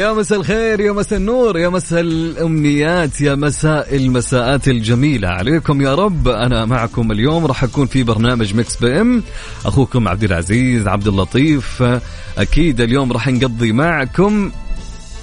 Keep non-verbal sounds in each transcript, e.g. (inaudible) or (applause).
يا مساء الخير يا مساء النور يا مساء الأمنيات يا مساء المساءات الجميلة. عليكم يا رب أنا معكم اليوم راح أكون في برنامج Mix PM. أخوكم عبد العزيز عبد اللطيف. أكيد اليوم راح نقضي معكم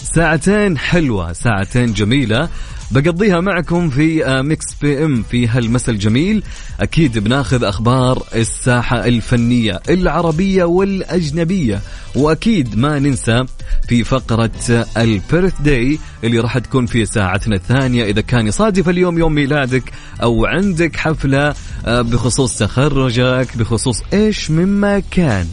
ساعتين حلوة ساعتين جميلة. بقضيها معكم في Mix PM في هالمساء الجميل. أكيد بناخذ أخبار الساحة الفنية العربية والأجنبية. وأكيد ما ننسى في فقرة البيرث داي اللي راح تكون في ساعتنا الثانية. إذا كان يصادف اليوم يوم ميلادك أو عندك حفلة آه، بخصوص تخرجك بخصوص إيش مما كان.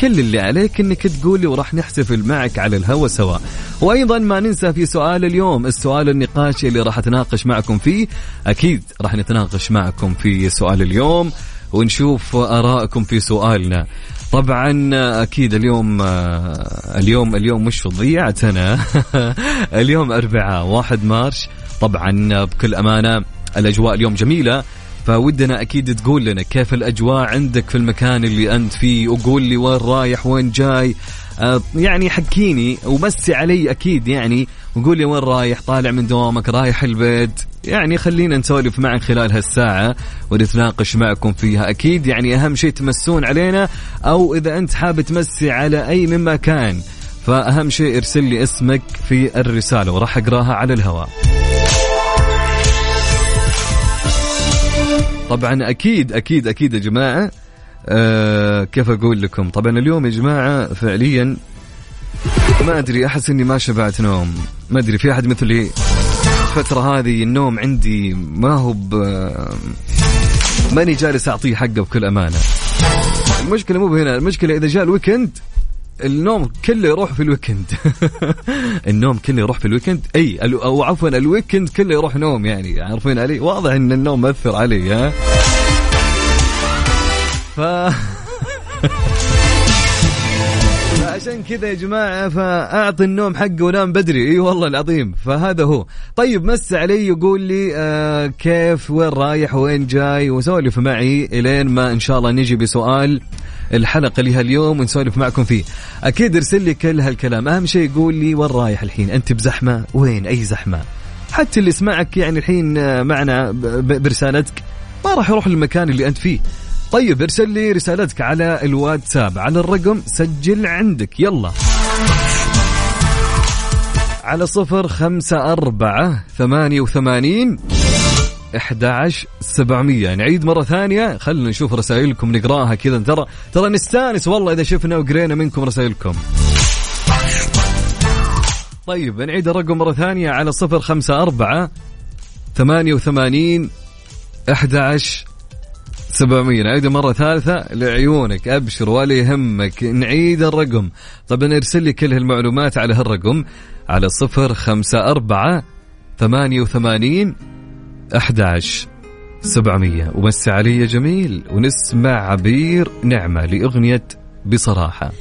كل اللي عليك إنك تقولي وراح نحتفل معك على الهوا سوا. وأيضا ما ننسى في سؤال اليوم السؤال النقاشي اللي راح أتناقش معكم فيه. أكيد راح نتناقش معكم في سؤال اليوم ونشوف آرائكم في سؤالنا. طبعا أكيد اليوم اليوم اليوم مش ضيعت أنا (laughs) اليوم أربعاء واحد مارش. طبعا بكل أمانة الأجواء اليوم جميلة. فودنا أكيد تقول لنا كيف الأجواء عندك في المكان اللي أنت فيه وقول لي وين رايح وين جاي. آه يعني حكيني ومسي علي أكيد يعني وقول لي وين رايح طالع من دوامك رايح البيت. يعني خلينا نسولف معك خلال هالساعة ونتناقش معكم فيها. أكيد يعني أهم شيء تمسون علينا أو إذا أنت حاب تمسي على أي من مكان فأهم شيء ارسل لي اسمك في الرسالة وراح أقراها على الهواء. طبعا أكيد أكيد أكيد يا جماعة. آه كيف أقول لكم؟ طبعا اليوم يا جماعة فعليا ما أدري أحس إني ما شبعت نوم. ما أدري في أحد مثلي الفترة هذه النوم عندي ما هو ب ماني جالس أعطيه حقه بكل أمانة. المشكلة مو هنا المشكلة إذا جاء ال weekend النوم كله يروح في ال weekend. (laughs) النوم كله يروح في ال weekend. أي أو عفوا ال weekend كله يروح نوم يعني عارفين علي؟ واضح إن النوم مأثر علي ها؟ ف (laughs) عشان كذا يا جماعة فأعطي النوم حقه ونام بدري. إي والله العظيم. فهذا هو. طيب مس علي يقول لي آه كيف؟ وين رايح؟ وين جاي؟ وسولف معي إلين ما إن شاء الله نجي بسؤال الحلقة اللي اليوم ونسولف معكم فيه. أكيد ارسل لي كل هالكلام. أهم شيء يقول لي وين رايح الحين؟ أنت بزحمة؟ وين؟ أي زحمة؟ حتى اللي يسمعك يعني الحين آه، معنا برسالتك ما راح يروح للمكان اللي أنت فيه. طيب ارسل لي رسالتك على الواتساب. على الرقم سجل عندك. يلا. على صفر خمسة أربعة ثمانية وثمانين 11700 نعيد مرة ثانية. خلينا نشوف رسائلكم. نقراها كذا. ترى ترى نستانس والله إذا شفنا وقرينا منكم رسائلكم. طيب نعيد الرقم مرة ثانية. على صفر خمسة أربعة ثمانية وثمانين أحد سبعمية. نعيد مرة ثالثة لعيونك. أبشر ولا يهمك نعيد الرقم. طبعا ارسل لي كل هالمعلومات على هالرقم. على صفر خمسة أربعة ثمانية وثمانين 11 700 ومسي علي جميل. ونسمع عبير نعمة لأغنية بصراحة.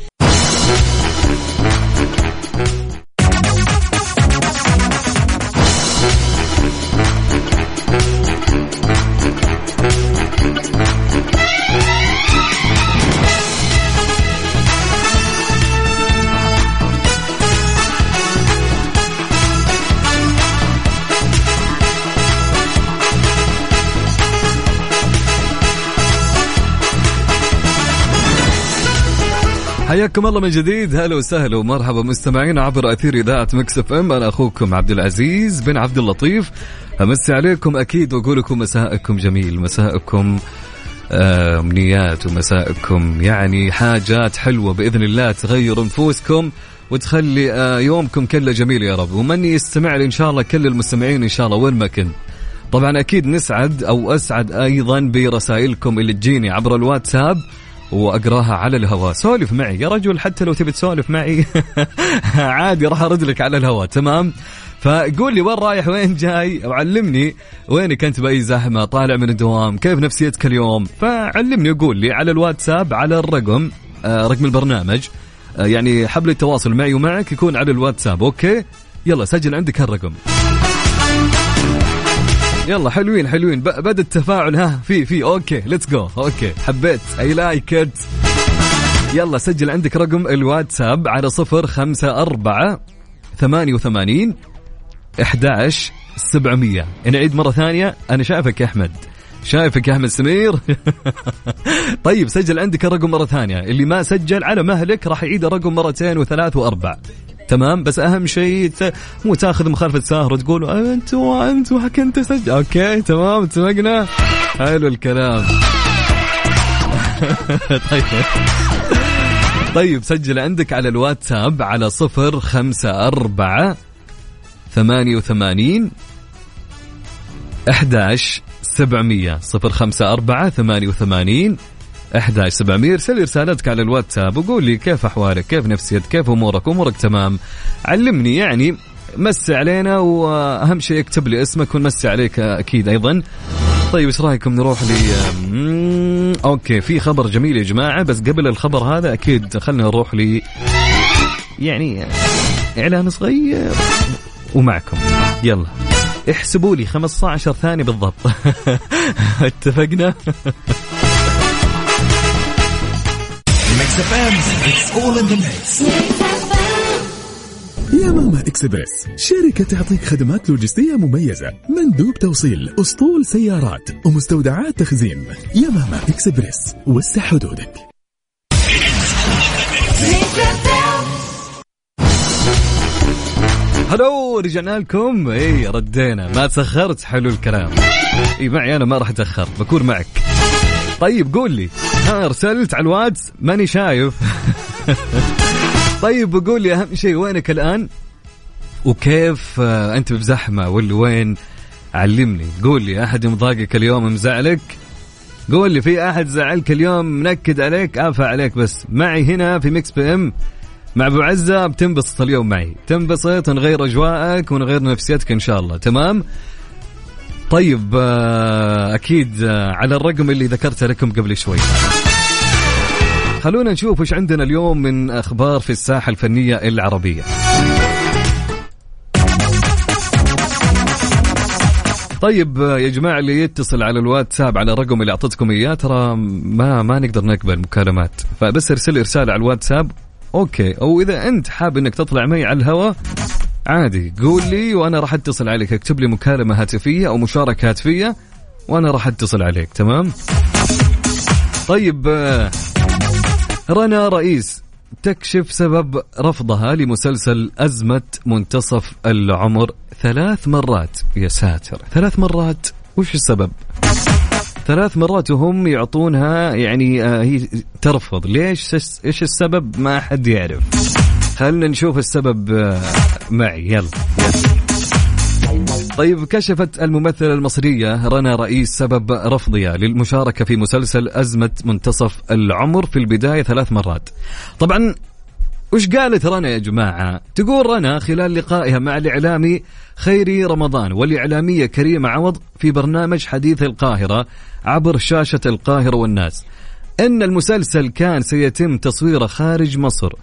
حياكم الله من جديد. هلا وسهلا ومرحبا مستمعين عبر أثير إذاعة Mix FM. أنا أخوكم عبد العزيز بن عبد اللطيف. أمسي عليكم أكيد وأقول لكم مساءكم جميل مساءكم آه، أمنيات ومساءكم. يعني حاجات حلوة بإذن الله تغير نفوسكم وتخلي آه، يومكم كله جميل يا رب. ومن يستمع لي إن شاء الله كل المستمعين إن شاء الله وين ما كنت. طبعا أكيد نسعد أو أسعد أيضا برسائلكم اللي تجيني عبر الواتساب. وأقراها على الهواء. سولف معي. يا رجل حتى لو تبي تسولف معي (laughs) عادي راح أرد لك على الهواء. تمام؟ فقول لي وين رايح وين جاي؟ وعلمني وينك أنت بأي زحمة طالع من الدوام كيف نفسيتك اليوم؟ فعلمني وقول لي على الواتساب على الرقم آه رقم البرنامج آه يعني حبل التواصل معي ومعك يكون على الواتساب. okay؟ يلا سجل عندك هالرقم. يلا حلوين حلوين. بدا التفاعل ها في في okay let's go okay حبيت. I like it يلا سجل عندك رقم الواتساب على صفر خمسة أربعة ثمانية وثمانين إحداش سبعمية. نعيد مرة ثانية. أنا شايفك يا أحمد. شايفك يا أحمد سمير. (laughs) طيب سجل عندك الرقم مرة ثانية. اللي ما سجل على مهلك راح يعيد الرقم مرتين وثلاث وأربع. تمام؟ بس أهم شيء مو تأخذ مخالفة ساهر وتقول أنتوا أنتوا كنت سجل. أوكي تمام اتفقنا. حلو الكلام. (laughs) طيب. طيب سجل عندك على الواتساب على صفر خمسة أربعة ثمانية وثمانين أحداش سبعمية. صفر خمسة أربعة ثمانية وثمانين 11700 ارسل رسالتك على الواتساب وقول لي كيف أحوالك كيف نفسيتك كيف أمورك؟ أمورك تمام. علمني يعني مسي علينا وأهم شيء اكتب لي اسمك ونمسي عليك أكيد أيضا. طيب إيش رأيكم نروح ل okay في خبر جميل يا جماعة بس قبل الخبر هذا أكيد خلينا نروح ل يعني إعلان صغير ومعكم. يلا. احسبوا لي 15 ثانية بالضبط. (laughs) اتفقنا؟ (laughs) Mix FM it's all in the mix يمامة Express شركة تعطيك خدمات لوجستية مميزة مندوب توصيل أسطول سيارات ومستودعات تخزين. يا ماما اكسبرس وسع حدودك. hello رجعنا لكم. إي ردينا. ما تأخرت حلو الكلام. إي معي أنا ما راح أتأخر. بكون معك. طيب قول لي. ها ارسلت على الواتس ماني شايف. (laughs) طيب قول لي أهم شيء وينك الآن؟ وكيف آه، أنت بزحمة ولا وين؟ علمني. قول لي أحد مضايقك اليوم مزعلك؟ قول لي في أحد زعلك اليوم منكد عليك؟ افا عليك بس. معي هنا في Mix FM مع أبو عزة بتنبسط اليوم معي. تنبسط ونغير أجواءك ونغير نفسيتك إن شاء الله. تمام؟ طيب آه، أكيد آه، على الرقم اللي ذكرته لكم قبل شوي. خلونا نشوف وش عندنا اليوم من أخبار في الساحة الفنية العربية. طيب آه، يا جماعة اللي يتصل على الواتساب على الرقم اللي أعطيتكم إياه ترى ما ما نقدر نقبل مكالمات. فبس ارسل رساله على الواتساب. أوكي أو إذا أنت حاب إنك تطلع معي على الهواء عادي. قول لي وأنا راح اتصل عليك. اكتب لي مكالمة هاتفية أو مشاركة هاتفية وأنا راح اتصل عليك. تمام؟ طيب آه، رنا رئيس تكشف سبب رفضها لمسلسل أزمة منتصف العمر ثلاث مرات. يا ساتر. ثلاث مرات. وش السبب؟ ثلاث مرات وهم يعطونها يعني آه هي ترفض. ليش؟ إيش السبب؟ ما حد يعرف. خلنا نشوف السبب آه معي؟ يلا. طيب كشفت الممثلة المصرية رنا رئيس سبب رفضها للمشاركة في مسلسل أزمة منتصف العمر في البداية ثلاث مرات. طبعا وش قالت رنا يا جماعة؟ تقول رنا خلال لقائها مع الإعلامي خيري رمضان والإعلامية كريمة عوض في برنامج حديث القاهرة عبر شاشة القاهرة والناس. أن المسلسل كان سيتم تصويره خارج مصر.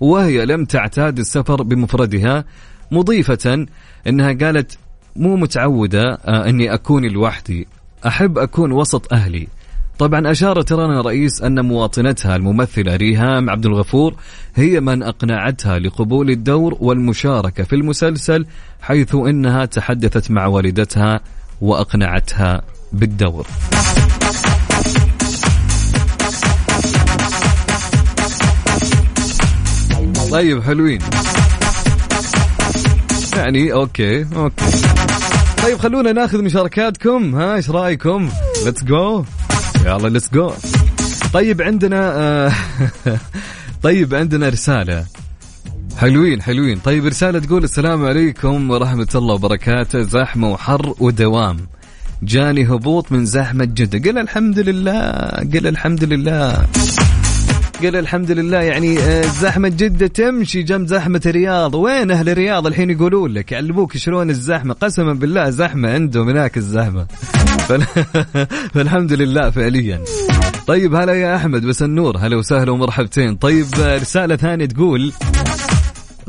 وهي لم تعتاد السفر بمفردها مضيفة أنها قالت مو متعودة آه، أني أكون لوحدي أحب أكون وسط أهلي. طبعا أشارت رنا رئيس أن مواطنتها الممثلة ريهام عبد الغفور هي من أقنعتها لقبول الدور والمشاركة في المسلسل حيث أنها تحدثت مع والدتها وأقنعتها بالدور. طيب حلوين. يعني okay okay. طيب خلونا ناخذ مشاركاتكم ها إيش رأيكم؟ let's go يلا ليتس جو طيب عندنا آه (laughs) طيب عندنا رسالة. حلوين حلوين. طيب رسالة تقول السلام عليكم ورحمة الله وبركاته. زحمة وحر ودوام. جاني هبوط من زحمة جدة. قل الحمد لله قل الحمد لله. قال الحمد لله. يعني آه، زحمة جدة تمشي جنب زحمة الرياض. وين أهل الرياض الحين يقولون لك؟ يعلموك شلون الزحمة. قسما بالله زحمة عندهم هناك الزحمة. (laughs) فالحمد لله فعليا. طيب هلا يا أحمد بس النور هلا وسهلا ومرحبتين. طيب آه، رسالة ثانية تقول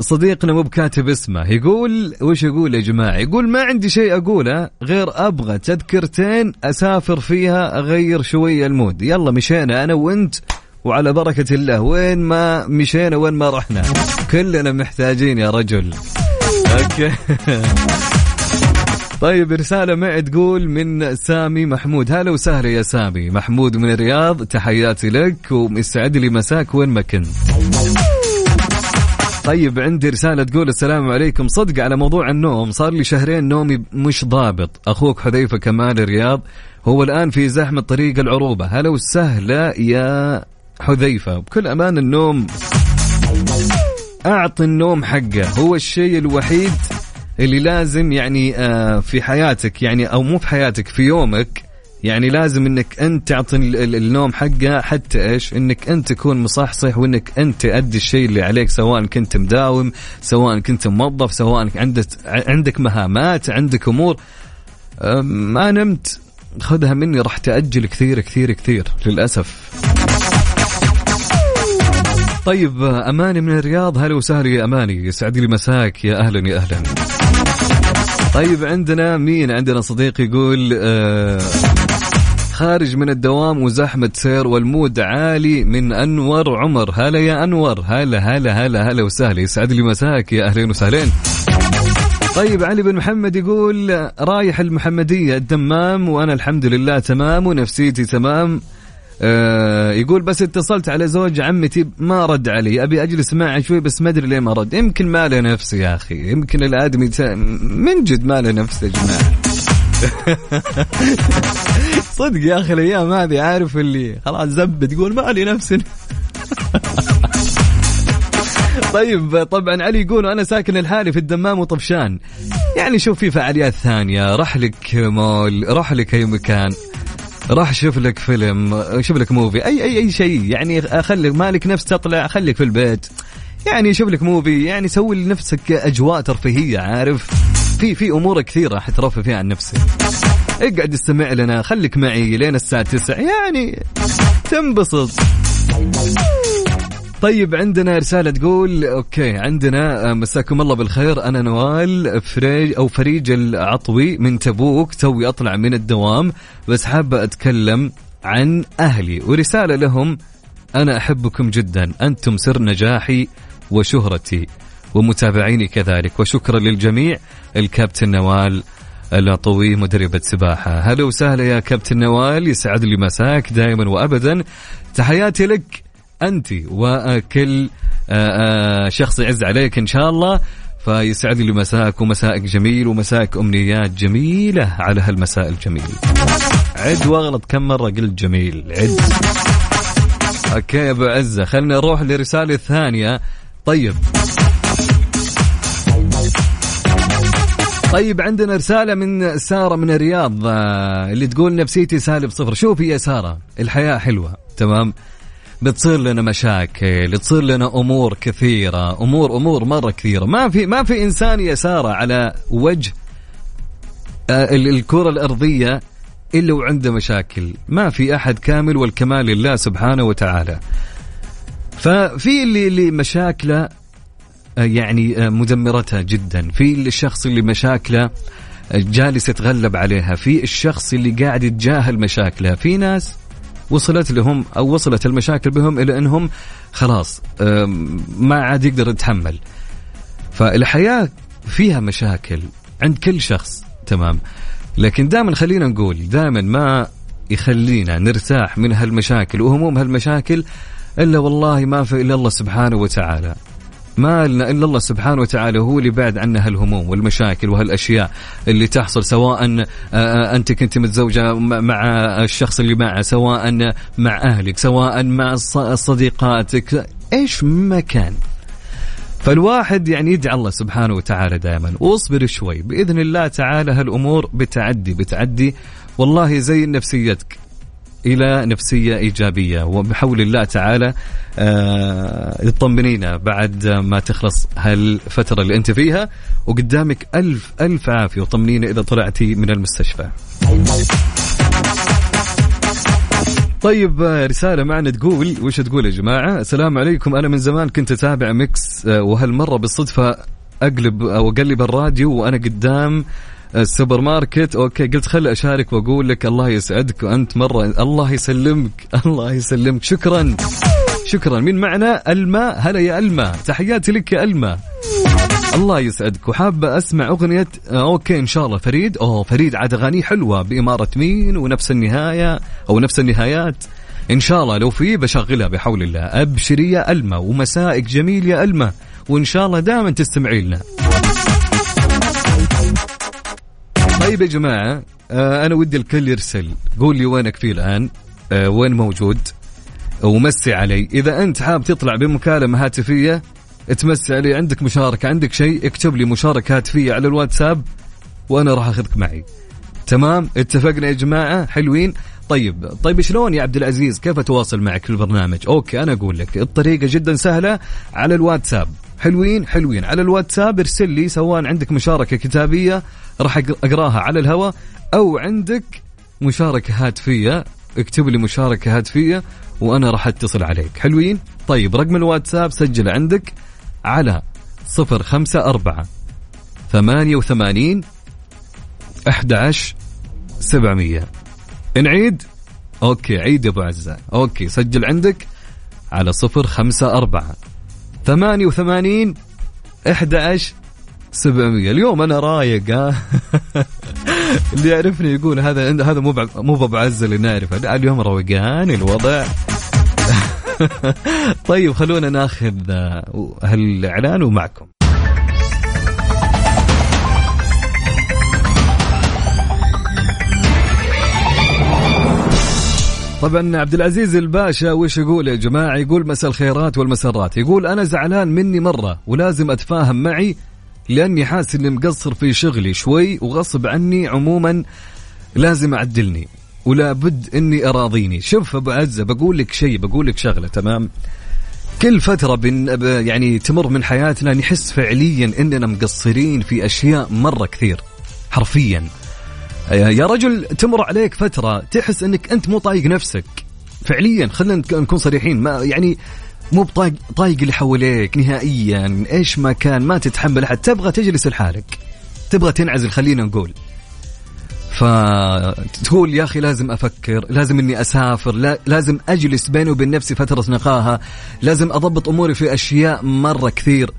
صديقنا مو بكاتب اسمه. يقول وش يقول يا جماعة؟ يقول ما عندي شيء أقوله غير أبغى تذكرتين أسافر فيها أغير شوية المود. يلا مشينا أنا وأنت وعلى بركة الله وين ما مشينا وين ما رحنا. كلنا محتاجين يا رجل. أوكي. (laughs) طيب رسالة معي تقول من سامي محمود. هلا وسهلا يا سامي. محمود من الرياض تحياتي لك ومستعد لي مساك وين ما كنت. طيب عندي رسالة تقول السلام عليكم. صدق على موضوع النوم صار لي شهرين نومي مش ضابط. أخوك حذيفة كمال الرياض هو الآن في زحمة طريق العروبة. هلا وسهلا يا حذيفة. بكل أمان النوم أعطي النوم حقه. هو الشيء الوحيد اللي لازم يعني آه، في حياتك يعني أو مو في حياتك في يومك يعني لازم إنك أنت تعطي النوم حقه. حتى إيش؟ إنك أنت تكون مصحصح وإنك أنت تأدي الشيء اللي عليك سواء كنت مداوم، سواء كنت موظف، سواء عندك عندك مهامات، عندك أمور. ما نمت خذها مني راح تأجل كثير كثير كثير للأسف. طيب أماني من الرياض. هلا وسهلا يا أماني. يسعد لي مساك. يا أهلا يا أهلا. طيب عندنا مين؟ عندنا صديق يقول آه خارج من الدوام وزحمة سير والمود عالي من أنور عمر. هلا يا أنور. هلا هلا هلا هلا وسهلا. يسعد لي مساك. يا أهلين وسهلين طيب علي بن محمد يقول رايح المحمدية الدمام وأنا الحمد لله تمام ونفسيتي تمام. آه يقول بس اتصلت على زوج عمتي ما رد علي. أبي أجلس معه شوي بس ما أدري ليه ما رد. يمكن ما له نفس يا أخي. يمكن الآدمي من جد ما له نفس يا جماعة. (laughs) صدق يا أخي الأيام هذه عارف اللي خلاص زبد يقول ما لي نفس (laughs) طيب طبعا علي يقول أنا ساكن لحالي في الدمام وطفشان. يعني شوف في فعاليات ثانية. رح لك مول رح لك أي مكان. راح شوف لك فيلم شوف لك movie أي أي أي شيء يعني خليك مالك نفس تطلع خليك في البيت يعني شوف لك movie يعني سوي لنفسك أجواء ترفيهية عارف؟ في في أمور كثيرة راح ترفه فيها عن نفسك. اقعد استمع لنا خليك معي لين الساعة 9 يعني تنبسط. طيب عندنا رسالة تقول okay عندنا آه، مساكم الله بالخير. أنا نوال فريج أو فريج العطوي من تبوك توي أطلع من الدوام بس حابة أتكلم عن أهلي. ورسالة لهم أنا أحبكم جدا أنتم سر نجاحي وشهرتي ومتابعيني كذلك وشكرا للجميع. الكابتن نوال العطوي مدربة سباحة. هلا وسهلا يا كابتن نوال يسعد لي مساك دائما وابدا. تحياتي لك أنت وكل آه، آه، شخص يعز عليك إن شاء الله فيسعد لي مساك ومسائك جميل ومساك أمنيات جميلة على هالمساء الجميل. عد واغلط كم مرة قلت جميل عد. أوكي يا أبو عزة خلينا نروح للرساله الثانية طيب. طيب عندنا رسالة من سارة من الرياض آه، اللي تقول نفسيتي سالب صفر. شوفي يا سارة الحياة حلوة تمام؟ بتصير لنا مشاكل تصير لنا أمور كثيرة أمور أمور مرة كثيرة. ما في ما في إنسان يا ساره على وجه آه، الكرة الأرضية إلا وعنده مشاكل. ما في أحد كامل والكمال لله سبحانه وتعالى. ففي اللي اللي مشاكله آه، يعني آه، مدمرتها جدا. في الشخص اللي مشاكله جالس يتغلب عليها. في الشخص اللي قاعد يتجاهل مشاكله. في ناس وصلت لهم أو وصلت المشاكل بهم إلى أنهم خلاص ما عاد يقدر يتحمل. فالحياة فيها مشاكل عند كل شخص تمام. لكن دائما خلينا نقول دائما ما يخلينا نرتاح من هالمشاكل وهموم هالمشاكل إلا والله ما في إلا الله سبحانه وتعالى. ما لنا إلا الله سبحانه وتعالى هو اللي بعد عنا هالهموم والمشاكل وهالأشياء اللي تحصل سواء آه، آه، أنت كنت متزوجة مع الشخص اللي معه سواء مع أهلك سواء مع صديقاتك إيش ما كان فالواحد يعني يدعي الله سبحانه وتعالى دائما. واصبر شوي بإذن الله تعالى هالأمور بتعدي بتعدي. والله زي نفسيتك. إلى نفسية إيجابية. وبحول الله تعالى آه يطمنينا بعد ما تخلص هالفترة اللي أنت فيها. وقدامك ألف ألف عافية. وطمنينا إذا طلعتي من المستشفى. طيب رسالة معنا تقول وش تقول يا جماعة؟ السلام عليكم. أنا من زمان كنت أتابع Mix آه، وهالمرة بالصدفة أقلب أو أقلب الراديو وأنا قدام السوبر ماركت okay قلت خلي أشارك وأقول لك الله يسعدك وأنت مرة الله يسلمك (laughs) الله يسلمك. شكرا. شكرا. من معنا الماء هلا يا الماء تحياتي لك يا الماء الله يسعدك. وحابة أسمع أغنية آه، okay إن شاء الله. فريد؟ أوه فريد عاد أغانيه حلوة. بإمارة مين؟ ونفس النهاية أو نفس النهايات. إن شاء الله لو في بشغلها بحول الله. أبشري يا ألمة ومسائك جميل يا ألمة وإن شاء الله دائما تستمعي لنا. طيب يا جماعة آه أنا ودي الكل يرسل قول لي وينك فيه الآن آه وين موجود؟ ومسي علي. إذا أنت حاب تطلع بمكالمة هاتفية تمسي علي عندك مشاركة عندك شيء اكتب لي مشاركة هاتفية على الواتساب وأنا راح أخذك معي. تمام؟ اتفقنا يا جماعة؟ حلوين؟ طيب طيب شلون يا عبد العزيز؟ كيف أتواصل معك في البرنامج؟ أوكي أنا أقول لك الطريقة جدا سهلة على الواتساب. حلوين حلوين. على الواتساب ارسل لي سواء عندك مشاركة كتابية راح أقراها على الهواء أو عندك مشاركة هاتفية اكتب لي مشاركة هاتفية وأنا راح أتصل عليك. حلوين؟ طيب رقم الواتساب سجل عندك على 054 88 11 700 نعيد؟ okay عيد يا أبو عزة. okay سجل عندك على صفر خمسة أربعة ثمانية وثمانين أحد عشر سبعمية. اليوم أنا رايق ها؟ (laughs) اللي يعرفني يقول هذا هذا مو مو ابو عزة اللي نعرفه. اليوم روقان الوضع. (laughs) طيب خلونا ناخذ هالإعلان ومعكم. طبعا عبد العزيز الباشا وش يقول يا جماعة؟ يقول مساء الخيرات والمسرات. يقول أنا زعلان مني مرة ولازم أتفاهم معي لأني حاسس إني مقصر في شغلي شوي وغصب عني عموما لازم أعدلني ولا بد إني أراضيني. شوف أبو عزة بقول لك شيء بقول لك شغلة تمام؟ كل فترة بن يعني تمر من حياتنا نحس فعليا إننا مقصرين في أشياء مرة كثير حرفيا. يا رجل تمر عليك فترة تحس إنك أنت مو طايق نفسك. فعليا خلينا نكون صريحين ما يعني مو بطايق طايق اللي حواليك نهائيا. إيش ما كان ما تتحمل أحد. تبغى تجلس لحالك. تبغى تنعزل خلينا نقول. فتقول يا أخي لازم أفكر لازم إني أسافر لا لازم أجلس بيني وبين نفسي فترة نقاهة. لازم أضبط أموري في أشياء مرة كثير.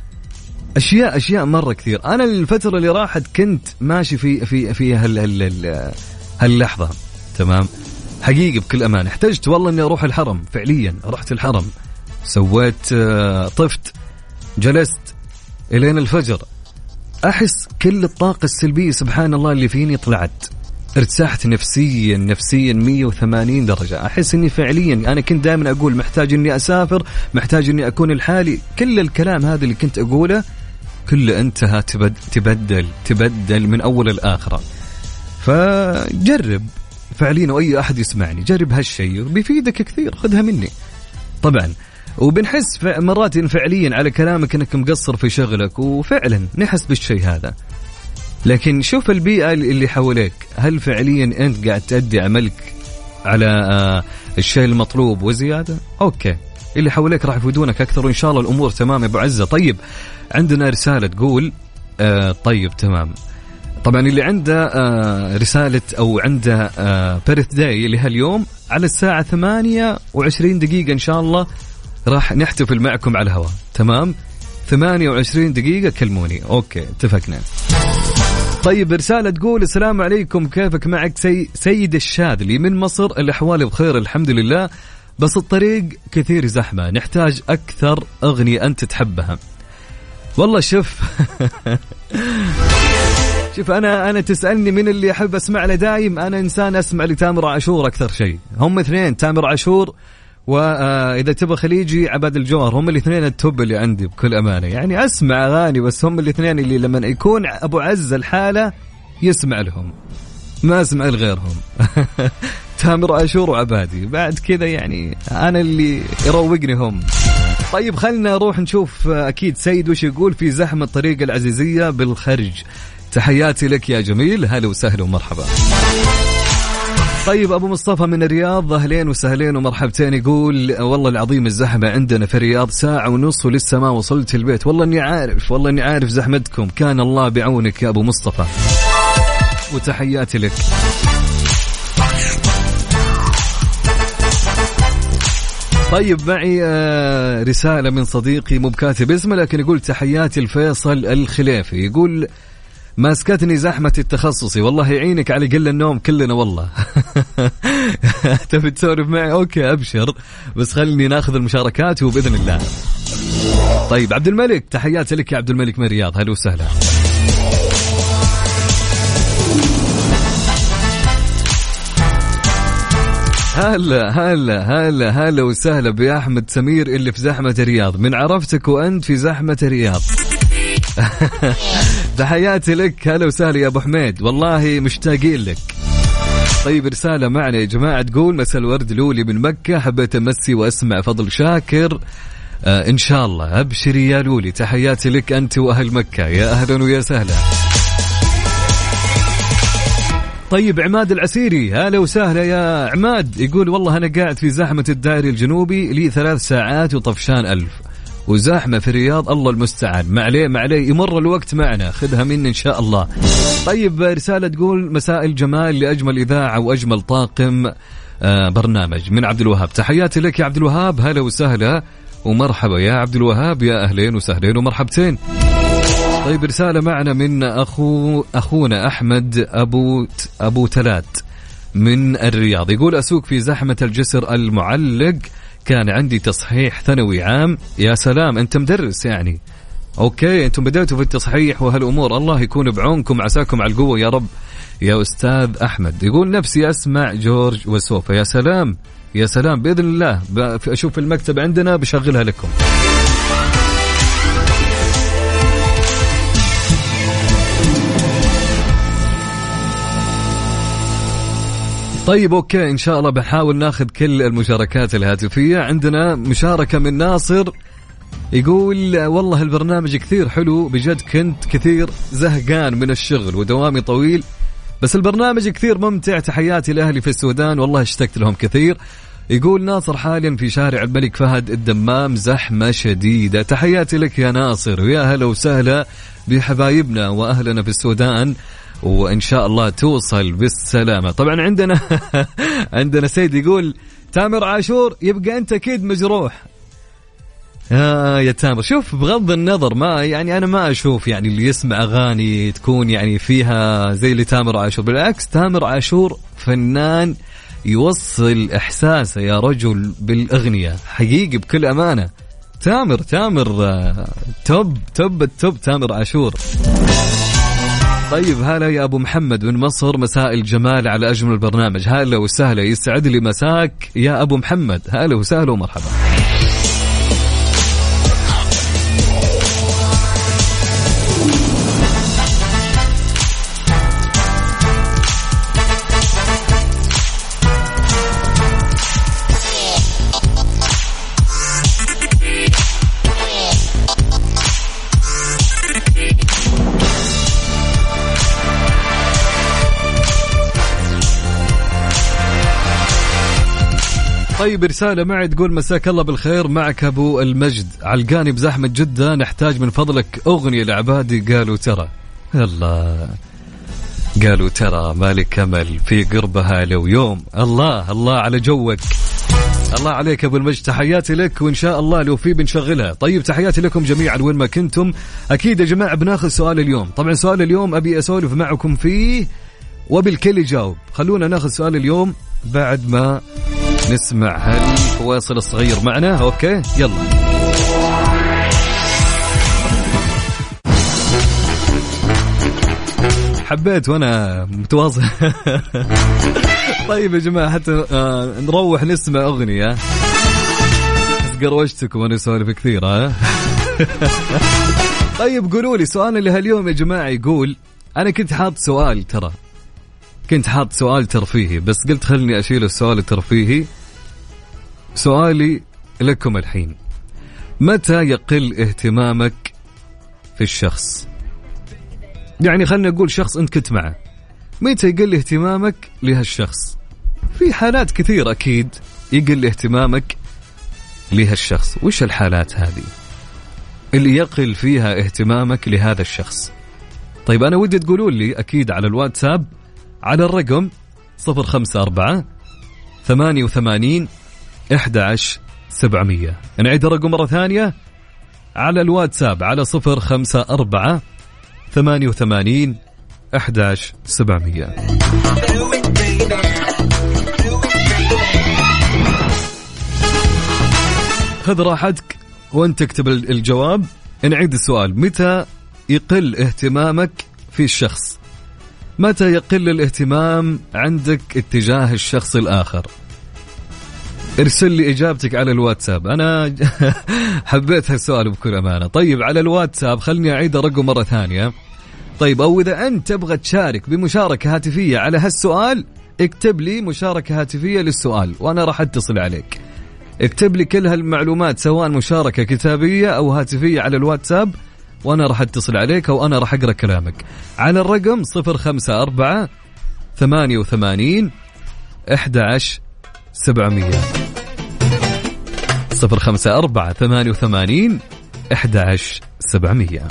أشياء أشياء مرة كثير. أنا الفترة اللي راحت كنت ماشي في في في هال هال هاللحظة. تمام؟ حقيقي بكل أمان احتجت والله إني أروح الحرم. فعليا رحت الحرم. سويت آه، طفت. جلست إلين الفجر. أحس كل الطاقة السلبية سبحان الله اللي فيني طلعت. ارتحت نفسيا نفسيا 180 درجة. أحس أني فعليا أنا كنت دائما أقول محتاج أني أسافر محتاج أني أكون لحالي. كل الكلام هذا اللي كنت أقوله كله انتهى تبدل تبدل من أول الآخرة. فجرب. فعليا وأي أحد يسمعني جرب هالشيء. بيفيدك كثير خذها مني. طبعا. وبنحس مرات فعليا على كلامك إنك مقصر في شغلك وفعلا نحس بالشيء هذا. لكن شوف البيئة اللي حواليك. هل فعليا أنت قاعد تأدي عملك على آه، الشيء المطلوب وزيادة؟ okay. اللي حواليك راح يفيدونك أكثر وإن شاء الله الأمور تمام يا أبو عزة. طيب. عندنا رسالة تقول آه طيب تمام. طبعا اللي عنده آه رسالة أو عنده آه birthday اللي هاليوم على الساعة ثمانية وعشرين دقيقة إن شاء الله راح نحتفل معكم على الهواء. تمام؟ 28 دقيقة كلموني. okay اتفقنا. طيب رسالة تقول السلام عليكم كيفك معك؟ سي سيد الشاذلي من مصر الأحوال بخير الحمد لله. بس الطريق كثير زحمة نحتاج أكثر أغنية أنت تحبها. والله شوف. (laughs) شوف أنا أنا تسألني من اللي أحب أسمع له دايم أنا إنسان أسمع لتامر عاشور أكثر شيء. هم اثنين تامر عاشور واذا تبغى خليجي عباد الجوهر. هم الاثنين التوب اللي عندي بكل أمانة. يعني أسمع أغاني بس هم الاثنين اللي لما يكون أبو عز الحالة يسمع لهم. ما أسمع لغيرهم. (laughs) تامر عاشور وعبادي. بعد كذا يعني أنا اللي يروقني هم. طيب خلنا نروح نشوف أكيد سيد وش يقول في زحمة طريق العزيزية بالخرج. تحياتي لك يا جميل. هلا وسهلا ومرحبا. طيب أبو مصطفى من الرياض أهلين وسهلين ومرحبتين. يقول والله العظيم الزحمة عندنا في الرياض. ساعة ونص ولسه ما وصلت البيت. والله إني عارف والله إني عارف زحمتكم. كان الله بعونك يا أبو مصطفى. وتحياتي لك. طيب معي آه، رسالة من صديقي مو بكاتب اسمه لكن يقول تحياتي الفيصل الخليفي. يقول ماسكتني زحمة التخصصي. والله يعينك على قل النوم كلنا والله. (laughs) تبي تسولف معي؟ أوكي أبشر. بس خليني ناخذ المشاركات وبإذن الله. طيب عبد الملك تحياتي لك يا عبد الملك من الرياض. هلا وسهلا. هلا هلا هلا هلا وسهلا بأحمد سمير اللي في زحمة الرياض. من عرفتك وأنت في زحمة الرياض. (laughs) تحياتي لك هلا وسهلا يا أبو حميد. والله مشتاقين لك. طيب رسالة معنا يا جماعة. تقول مساء الورد لولي من مكة. حبيت أمسي وأسمع فضل شاكر. آه إن شاء الله أبشري يا لولي. تحياتي لك أنت وأهل مكة. يا أهلا ويا سهلا. طيب عماد العسيري. هلا وسهلا يا عماد. يقول والله أنا قاعد في زحمة الدائري الجنوبي لي ثلاث ساعات وطفشان ألف. وزحمة في الرياض الله المستعان. ما عليه ما عليه. يمر الوقت معنا. خذها مني إن شاء الله. طيب رسالة تقول مساء الجمال لأجمل إذاعة وأجمل طاقم. آه، برنامج من عبد الوهاب. تحياتي لك يا عبد الوهاب. هلا وسهلا ومرحبا يا عبد الوهاب. يا أهلين وسهلين ومرحبتين. طيب رسالة معنا من أخو أخونا أحمد أبو أبو تلات من الرياض. يقول أسوق في زحمة الجسر المعلق. كان عندي تصحيح ثانوي عام. يا سلام أنت مدرس يعني. أوكي أنتم بدأتوا في التصحيح وهالأمور. الله يكون بعونكم عساكم على القوة يا رب. يا أستاذ أحمد. يقول نفسي أسمع جورج وسوفا يا سلام يا سلام بإذن الله. أشوف المكتب عندنا بشغلها لكم. طيب أوكي إن شاء الله بنحاول ناخذ كل المشاركات الهاتفية. عندنا مشاركة من ناصر يقول والله البرنامج كثير حلو بجد كنت كثير زهقان من الشغل ودوامي طويل بس البرنامج كثير ممتع. تحياتي لأهلي في السودان والله اشتقت لهم كثير. يقول ناصر حاليا في شارع الملك فهد الدمام زحمة شديدة. تحياتي لك يا ناصر ويا هلا وسهلا بحبايبنا وأهلنا في السودان. وإن شاء الله توصل بالسلامة. طبعا عندنا (laughs) عندنا سيد يقول تامر عاشور يبقى أنت أكيد مجروح. آه يا تامر شوف بغض النظر ما يعني أنا ما أشوف يعني اللي يسمع أغاني تكون يعني فيها زي اللي تامر عاشور. بالعكس تامر عاشور فنان يوصل إحساسه يا رجل بالأغنية حقيقي بكل أمانة. تامر تامر آه توب توب التوب تامر عاشور. طيب هلا يا أبو محمد من مصر. مساء الجمال على أجمل برنامج هلا وسهلا. يسعد لي مساك يا أبو محمد. هلا وسهلا ومرحبا. طيب رسالة معي تقول مساك الله بالخير. معك أبو المجد. علقاني بزحمة جدة نحتاج من فضلك أغنية لعبادي. قالوا ترى الله قالوا ترى مالك أمل في قربها لو يوم. الله الله على جوك. الله عليك أبو المجد. تحياتي لك وإن شاء الله لو في بنشغلها. طيب تحياتي لكم جميعا وين ما كنتم. أكيد يا جماعة بناخذ سؤال اليوم. طبعا سؤال اليوم أبي أسولف معكم فيه وبالكل يجاوب. خلونا ناخذ سؤال اليوم بعد ما نسمع هالفواصل الصغير معنا. أوكي يلا. حبيت وأنا متواصل. (laughs) طيب يا جماعة حتى آه نروح نسمع أغنية. قروشتكم وأنا أسولف كثير ها؟ (laughs) طيب قولوا لي سؤالنا لهاليوم يا جماعة يقول أنا كنت حاط سؤال ترى. كنت حاط سؤال ترفيهي بس قلت خلني أشيل السؤال الترفيهي. سؤالي لكم الحين. متى يقل اهتمامك في الشخص؟ يعني خلنا نقول شخص انت كنت معه. متى يقل اهتمامك لهالشخص؟ في حالات كثير أكيد يقل اهتمامك لهالشخص. وش الحالات هذه؟ اللي يقل فيها اهتمامك لهذا الشخص. طيب أنا ودي تقولوا لي أكيد على الواتساب على الرقم 054 88 11 700 نعيد الرقم مرة ثانية. على الواتساب على 054 88 11 700 خذ راحتك وانت تكتب الجواب. نعيد السؤال. متى يقل اهتمامك في الشخص؟ متى يقل الاهتمام عندك اتجاه الشخص الآخر؟ ارسل لي إجابتك على الواتساب. أنا (laughs) حبيت هالسؤال بكل أمانة. طيب على الواتساب خلني أعيد الرقم مرة ثانية. طيب أو إذا أنت تبغى تشارك بمشاركة هاتفية على هالسؤال اكتب لي مشاركة هاتفية للسؤال وأنا راح أتصل عليك. اكتب لي كل هالمعلومات سواء مشاركة كتابية أو هاتفية على الواتساب وأنا راح أتصل عليك أو أنا راح أقرأ كلامك. على الرقم 054 88 11 700 054 88 11 700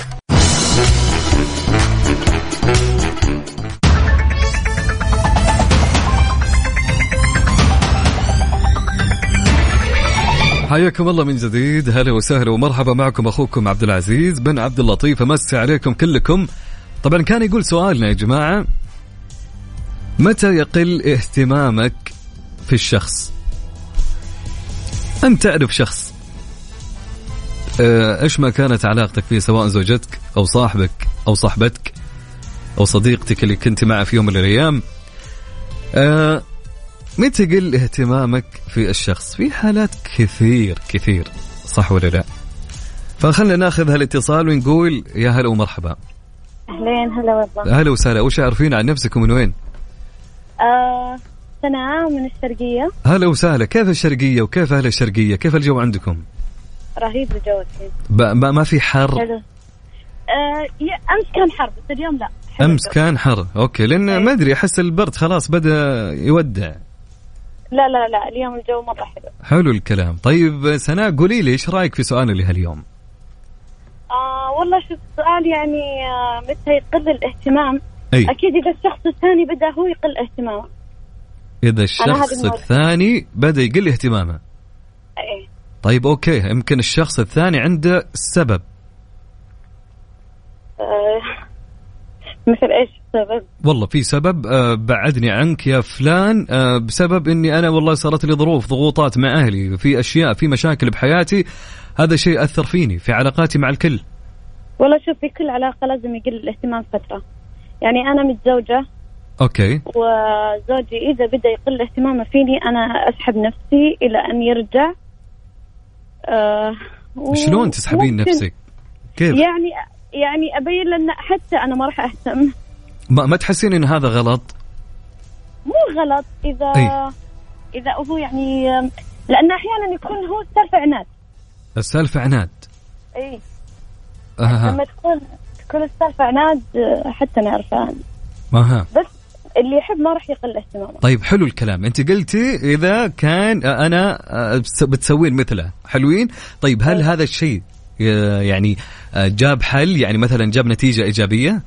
حياكم الله من جديد. هلا وسهلا ومرحبا معكم أخوكم عبد العزيز بن عبد اللطيف. امسي عليكم كلكم. طبعا كان يقول سؤالنا يا جماعة متى يقل اهتمامك في الشخص. أنت تعرف شخص. آه، إيش ما كانت علاقتك فيه سواء زوجتك أو صاحبك أو صاحبتك أو صديقتك اللي كنت معه في يوم من الأيام. أه متى يقل اهتمامك في الشخص؟ في حالات كثير كثير صح ولا لا؟ فخلنا ناخذ هالاتصال ونقول يا هلا ومرحبا. أهلين هلا والله. هلا وسهلا. وش عارفين عن نفسكم من وين؟ آه سناء من الشرقية. هلا وسهلا. كيف الشرقية وكيف أهل الشرقية؟ كيف الجو عندكم؟ رهيب الجو. الحين ب- ما ما في حر؟ حلو. آه أمس كان حر بس اليوم لا. أمس الجو. كان حر. okay. لأن أي. ما أدري أحس البرد خلاص بدأ يودع. لا لا لا. اليوم الجو مرة حلو. حلو الكلام. طيب سناء قولي لي إيش رأيك في سؤالنا لهاليوم؟ آه والله شوف السؤال يعني آه متى يقل الاهتمام؟ أي. أكيد إذا الشخص الثاني بدأ هو يقل اهتمامه. إذا الشخص. الثاني بدأ يقل اهتمامه. إيه. طيب okay. يمكن الشخص الثاني عنده سبب. آه مثل إيش السبب؟ والله في سبب. آه، بعدني عنك يا فلان. آه، بسبب إني أنا والله صارت لي ظروف ضغوطات مع أهلي في أشياء في مشاكل بحياتي. هذا شيء أثر فيني في علاقاتي مع الكل. والله شوف في كل علاقة لازم يقل الاهتمام فترة. يعني أنا متزوجة أوكي. وزوجي إذا بدأ يقل اهتمامه فيني أنا أسحب نفسي إلى أن يرجع. آه و- شلون تسحبين ممكن- نفسك؟ كيف؟ يعني يعني أبين إن حتى أنا ما راح أهتم. ما, ما تحسين إن هذا غلط؟ مو غلط. إذا أي. إذا هو يعني لأن أحيانا يكون هو السالفة عناد. السالفة عناد. أي. لما تكون تكون السالفة عناد حتى نعرف يعني أها. بس اللي يحب ما راح يقل اهتمامه. طيب حلو الكلام. انت قلتي إذا كان أنا بتسوين مثله. حلوين؟ طيب هل هذا الشيء يعني جاب حل؟ يعني مثلا جاب نتيجة إيجابية؟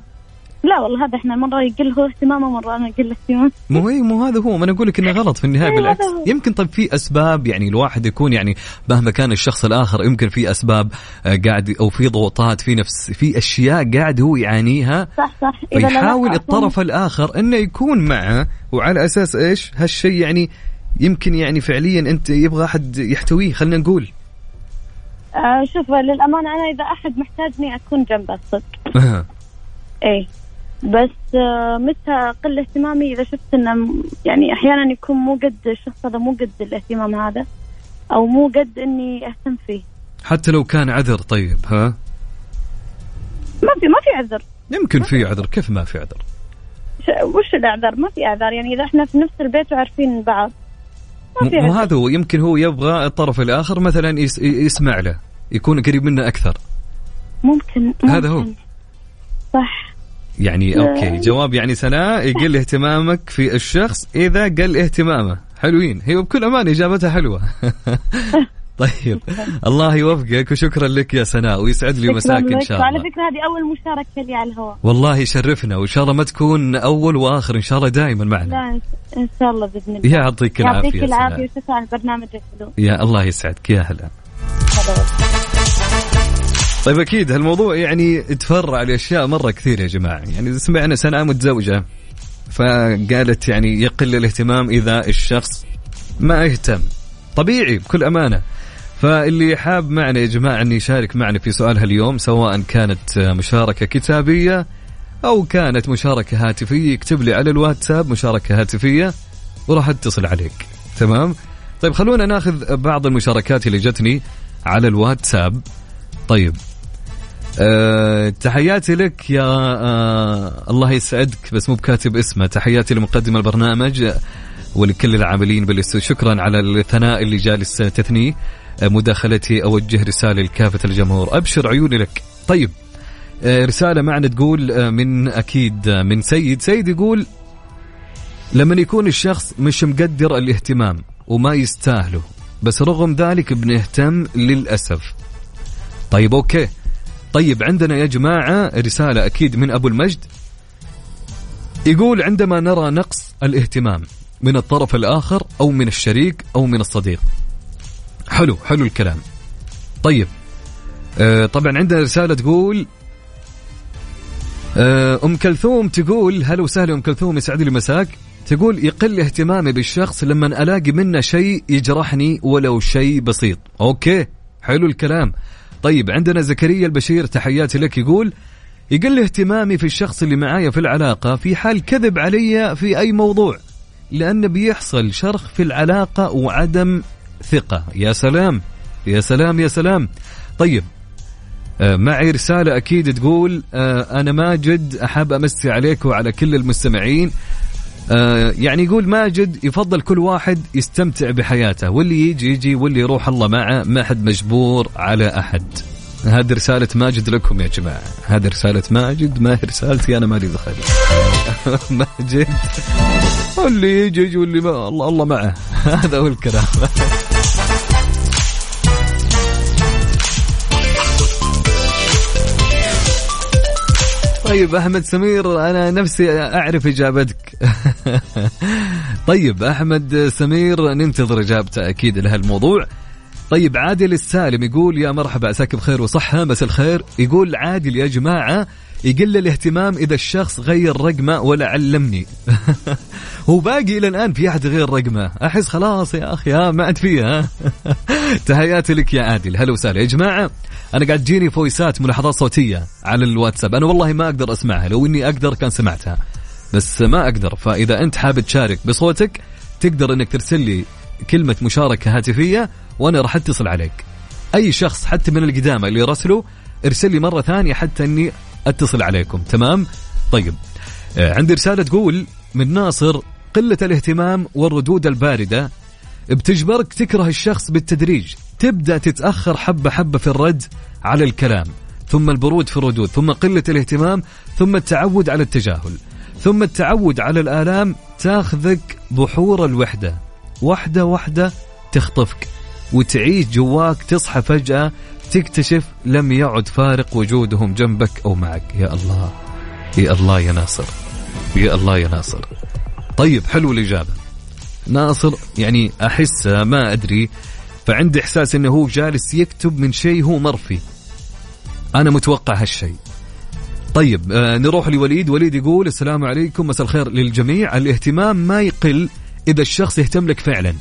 لا والله هذا إحنا مرة يقل هو اهتمامه مره أنا أقل اهتمام. مو هي مو هذا هو ما أنا أقول لك إنه غلط في النهاية إيه، بالعكس. يمكن طيب في أسباب يعني الواحد يكون يعني مهما كان الشخص الآخر يمكن في أسباب آه، قاعد أو في ضغوطات في نفس في أشياء قاعد هو يعانيها. صح صح. فيحاول لا- الطرف الآخر إنه يكون معه وعلى أساس إيش؟ هالشيء يعني يمكن يعني فعليا أنت يبغى أحد يحتويه خلينا نقول. آه شوف للأمانة أنا إذا أحد محتاجني أكون جنبه أها. إيه. بس آه متى قل اهتمامي؟ إذا شفت إنه يعني أحيانا يكون مو قد الشخص هذا مو قد الاهتمام هذا أو مو قد إني أهتم فيه. حتى لو كان عذر طيب ها؟ ما في ما في عذر. يمكن في عذر. كيف ما في عذر؟ وش الأعذار؟ ما في أعذار. يعني إذا إحنا في نفس البيت وعارفين بعض ما في مو عذر. هذا هو. يمكن هو يبغى الطرف الآخر مثلا يس يسمع له يكون قريب منه أكثر. ممكن, ممكن. هذا هو. صح. يعني okay. جواب يعني سناء يقل اهتمامك في الشخص إذا قل اهتمامه. حلوين. هي بكل أمان إجابتها حلوة. (laughs) طيب. الله يوفقك وشكرا لك يا سناء ويسعد لي مساك إن. شاء الله. فكرة هذه أول مشاركة لي على الهواء. والله يشرفنا وإن شاء الله ما تكون أول وآخر إن شاء الله دائما معنا. لا إن شاء الله بإذن الله. يعطيك العافية يعطيك العافية وشكرا. على الحلو يا الله يسعدك. يا هلا. طيب أكيد هالموضوع يعني تفرع لأشياء مرة كثير يا جماعة. يعني سمعنا سنه متزوجة فقالت يعني يقل الاهتمام إذا الشخص ما اهتم طبيعي بكل أمانة. فاللي حاب معنا يا جماعة أن يشارك معنا في سؤالها اليوم سواء كانت مشاركة كتابية أو كانت مشاركة هاتفية يكتب لي على الواتساب مشاركة هاتفية وراح اتصل عليك. تمام؟ طيب خلونا ناخذ بعض المشاركات اللي جتني على الواتساب. طيب أه تحياتي لك يا أه الله يسعدك بس مو بكاتب اسمه. تحياتي لمقدم البرنامج ولكل العاملين بالاستوديو. شكرا على الثناء اللي جالس تثنيه آه، مداخلتي أوجه رسالة لكافة الجمهور. أبشر عيوني لك. طيب آه، رسالة معنا تقول آه، من أكيد من سيد. سيد يقول لما يكون الشخص مش مقدر الاهتمام وما يستاهله بس رغم ذلك بنهتم للأسف. طيب أوكي. طيب عندنا يا جماعة رسالة أكيد من أبو المجد. يقول عندما نرى نقص الاهتمام من الطرف الآخر أو من الشريك أو من الصديق. حلو حلو الكلام. طيب آه طبعا عندنا رسالة تقول آه أم كلثوم تقول هلا وسهلا أم كلثوم يسعد لي مساك. تقول يقل اهتمامي بالشخص لما ألاقي منه شيء يجرحني ولو شيء بسيط. أوكي حلو الكلام. طيب عندنا زكريا البشير تحياتي لك يقول يقل اهتمامي في الشخص اللي معايا في العلاقة في حال كذب علي في أي موضوع لأن بيحصل شرخ في العلاقة وعدم ثقة. يا سلام يا سلام يا سلام. طيب آه، معي رسالة أكيد تقول آه، أنا ماجد أحب أمسي عليك وعلى كل المستمعين. يعني يقول ماجد يفضل كل واحد يستمتع بحياته واللي يجي يجي واللي يروح الله معه ما حد مجبور على أحد. هذه رسالة ماجد لكم يا جماعة. هذه رسالة ماجد ما هي رسالتي أنا مالي دخل (laughs) ماجد واللي يجي يجي واللي ما الله الله معه. (laughs) هذا هو الكلام. (laughs) طيب أحمد سمير أنا نفسي أعرف إجابتك. (laughs) طيب أحمد سمير ننتظر إجابته أكيد لهالموضوع. طيب عادل السالم يقول يا مرحبا عساك بخير وصحة بس الخير. يقول عادل يا جماعة يقل الاهتمام إذا الشخص غير رقمه ولا علمني. (laughs) هو باقي إلى الآن في أحد غير رقمه. أحس خلاص يا أخي ها ما عاد فيها (laughs) تحياتي لك يا عادل. هلا وسهلا. يا جماعة أنا قاعد تجيني فويسات ملاحظات صوتية على الواتساب. أنا والله ما أقدر أسمعها. لو إني أقدر كان سمعتها. بس ما أقدر. فإذا أنت حابب تشارك بصوتك تقدر إنك ترسل لي كلمة مشاركة هاتفية وأنا راح أتصل عليك. أي شخص حتى من القدامى اللي رسلوا ارسل لي مرة ثانية حتى إني أتصل عليكم. تمام؟ طيب. آه، عندي رسالة تقول من ناصر قلة الاهتمام والردود الباردة. بتجبرك تكره الشخص بالتدريج. تبدأ تتأخر حبة حبة في الرد على الكلام ثم البرود في الردود ثم قلة الاهتمام ثم التعود على التجاهل ثم التعود على الآلام. تاخذك بحور الوحدة. واحدة واحدة تخطفك وتعيش جواك تصحى فجأة تكتشف لم يعد فارق وجودهم جنبك أو معك. يا الله يا الله يا ناصر يا الله يا ناصر. طيب حلو الإجابة. ناصر يعني أحس ما أدري فعندي إحساس أنه هو جالس يكتب من شيء هو مرفي. أنا متوقع هالشيء. طيب آه نروح لوليد. وليد يقول السلام عليكم مساء الخير للجميع. الاهتمام ما يقل إذا الشخص يهتم لك فعلا.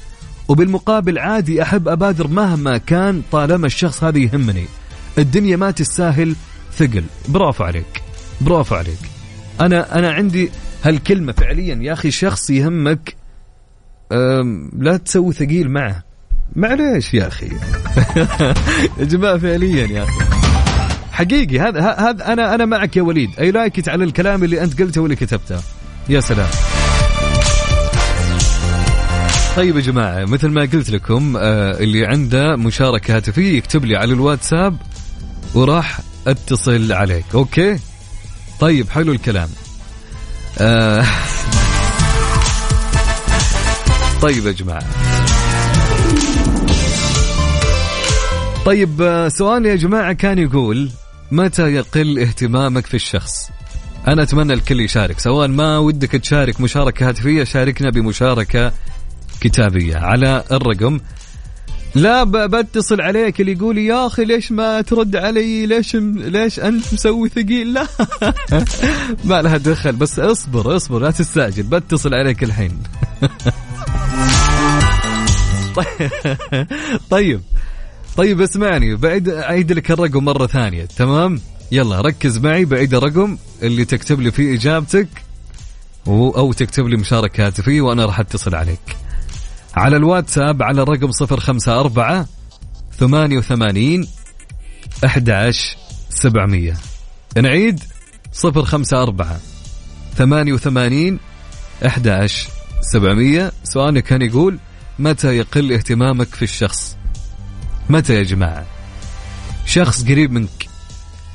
وبالمقابل عادي أحب أبادر مهما كان طالما الشخص هذا يهمني. الدنيا ما تستاهل ثقل. برافو عليك. برافو عليك. أنا أنا عندي هالكلمة فعليا. يا أخي شخص يهمك لا تسوي ثقيل معه. معليش يا أخي. (laughs) يا جماعة فعليا يا أخي. حقيقي هذا هذا أنا أنا معك يا وليد. I liked it على الكلام اللي أنت قلته واللي كتبته. يا سلام. طيب يا جماعة مثل ما قلت لكم آه اللي عنده مشاركة هاتفية يكتب لي على الواتساب وراح اتصل عليك okay؟ طيب حلو الكلام. آه (laughs) طيب يا جماعة. طيب آه، سؤال يا جماعة كان يقول متى يقل اهتمامك في الشخص؟ أنا أتمنى الكل يشارك سواء ما ودك تشارك مشاركة هاتفية شاركنا بمشاركة كتابية على الرقم. لا بتصل عليك اللي يقول يا أخي ليش ما ترد علي؟ ليش ليش أنت مسوي ثقيل؟ لا. (laughs) ما لها دخل. بس اصبر اصبر لا تستعجل. بتصل عليك الحين. (laughs) طيب. طيب اسمعني. بعيد أعيد لك الرقم مرة ثانية. تمام؟ يلا ركز معي. بعيد الرقم اللي تكتب لي فيه إجابتك أو تكتب لي مشاركه هاتفيه وأنا راح أتصل عليك. على الواتساب على الرقم 054 88 11 700 نعيد 054 88 11 700 سؤالنا كان يقول متى يقل اهتمامك في الشخص؟ متى يا جماعة؟ شخص قريب منك.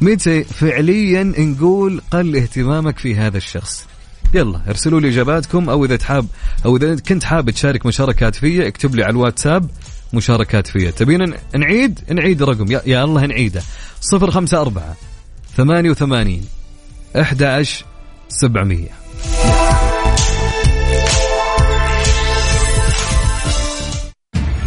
متى فعليا نقول قل اهتمامك في هذا الشخص؟ يلا ارسلوا لي إجاباتكم أو إذا تحاب أو إذا كنت حاب تشارك مشاركة هاتفية اكتب لي على الواتساب مشاركة هاتفية تبينا نعيد؟ نعيد الرقم. يا, الله نعيده. 054 88 11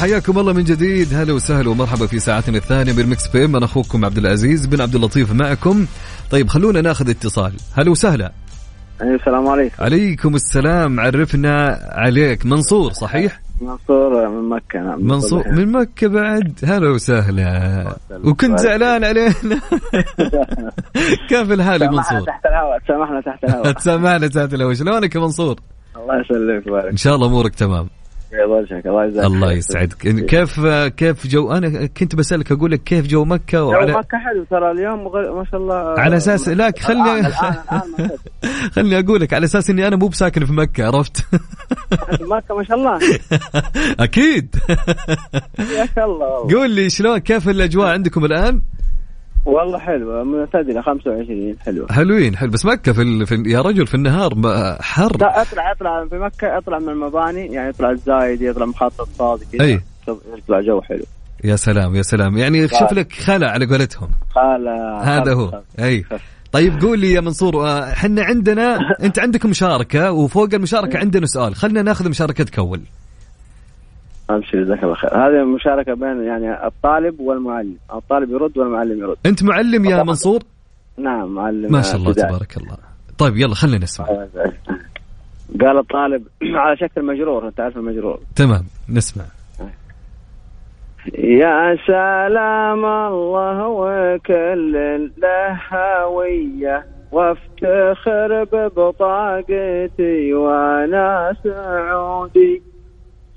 حياكم الله من جديد. هلا وسهلا ومرحبا في ساعتنا الثانية من Mix PM أنا أخوكم عبد العزيز بن عبد اللطيف معكم. طيب خلونا ناخذ اتصال. هلا وسهلا. السلام عليكم. عليكم السلام. عرفنا عليك. منصور صحيح؟ منصور من مكة. نعم منصور من مكة بعد. هلا وسهلا. وكنت زعلان علينا. (laughs) كيف الحال يا منصور؟ تحت الهواء تسامحنا تحت الهواء. (laughs) تسامحنا تحت الهواء. شلونك يا منصور؟ الله يسلمك ويبارك إن شاء الله أمورك تمام. الله يسعدك كيف كيف جو؟ أنا كنت بسألك أقول لك كيف جو مكة وعلى جو مكة حلو ترى اليوم ما شاء الله. على أساس لا خلني (laughs) خلني أقول لك على أساس إني أنا مو بساكن في مكة عرفت؟ مكة ما شاء الله. (laughs) أكيد. يا الله. قول لي شلون كيف الأجواء عندكم الآن؟ والله حلوة معتدلة 25 حلوة. حلوين حلو. بس مكة في, ال... في يا رجل في النهار حر. لا اطلع اطلع. في مكة اطلع من المباني يعني يطلع الزايد يطلع مخطط فاضي كذا أي. يطلع جو حلو. يا سلام يا سلام. يعني شوف لك خلا على قولتهم. خلا هذا هو. أي. طيب قول لي يا منصور إحنا عندنا (laughs) أنت عندك مشاركة وفوق المشاركة عندنا سؤال. خلينا ناخذ مشاركتك أول. أبشر جزاك الله خير. هذه مشاركه بين يعني الطالب والمعلم. الطالب يرد والمعلم يرد. أنت معلم يا منصور؟ نعم معلم ما شاء الله بداية. تبارك الله. طيب يلا خلينا نسمع. قال الطالب (clears throat) على شكل مجرور أنت عارف المجرور. تمام نسمع. يا سلام الله وكل له هويه وافتخر ببطاقتي وأنا سعودي.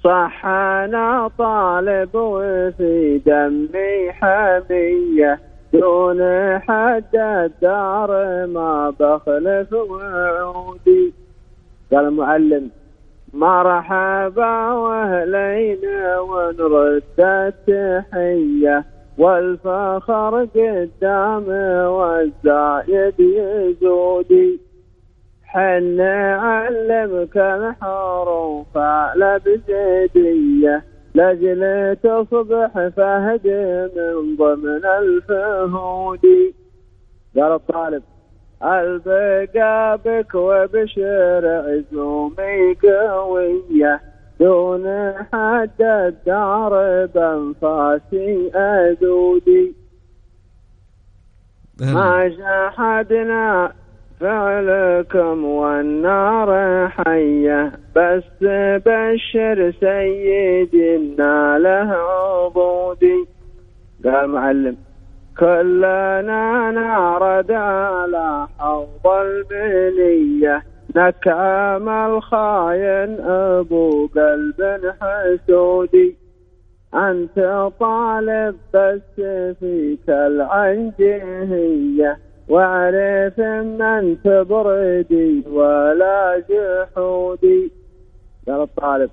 صح أنا طالب وفي دمي حمية دون حد الدار ما بخلف وعودي قال المعلم مرحبا وأهلين ونرد التحية والفخر قدام والزايد يزودي. حن علمك الحروف على بجدية. لجل تصبح فهد من ضمن الفهود. قال الطالب ألبقى بك وبشر عزومي قوية دون حد الدار بأنفاسي أدودي ما جحدنا فعلكم والنار حية بس بشر سيدنا له عبودي. قال معلم كلنا نعرض على حوض المنية نكام الخاين أبو قلب حسودي. أنت طالب بس فيك العنجهية. واعرف من تبردي ولا جحودي. قال الطالب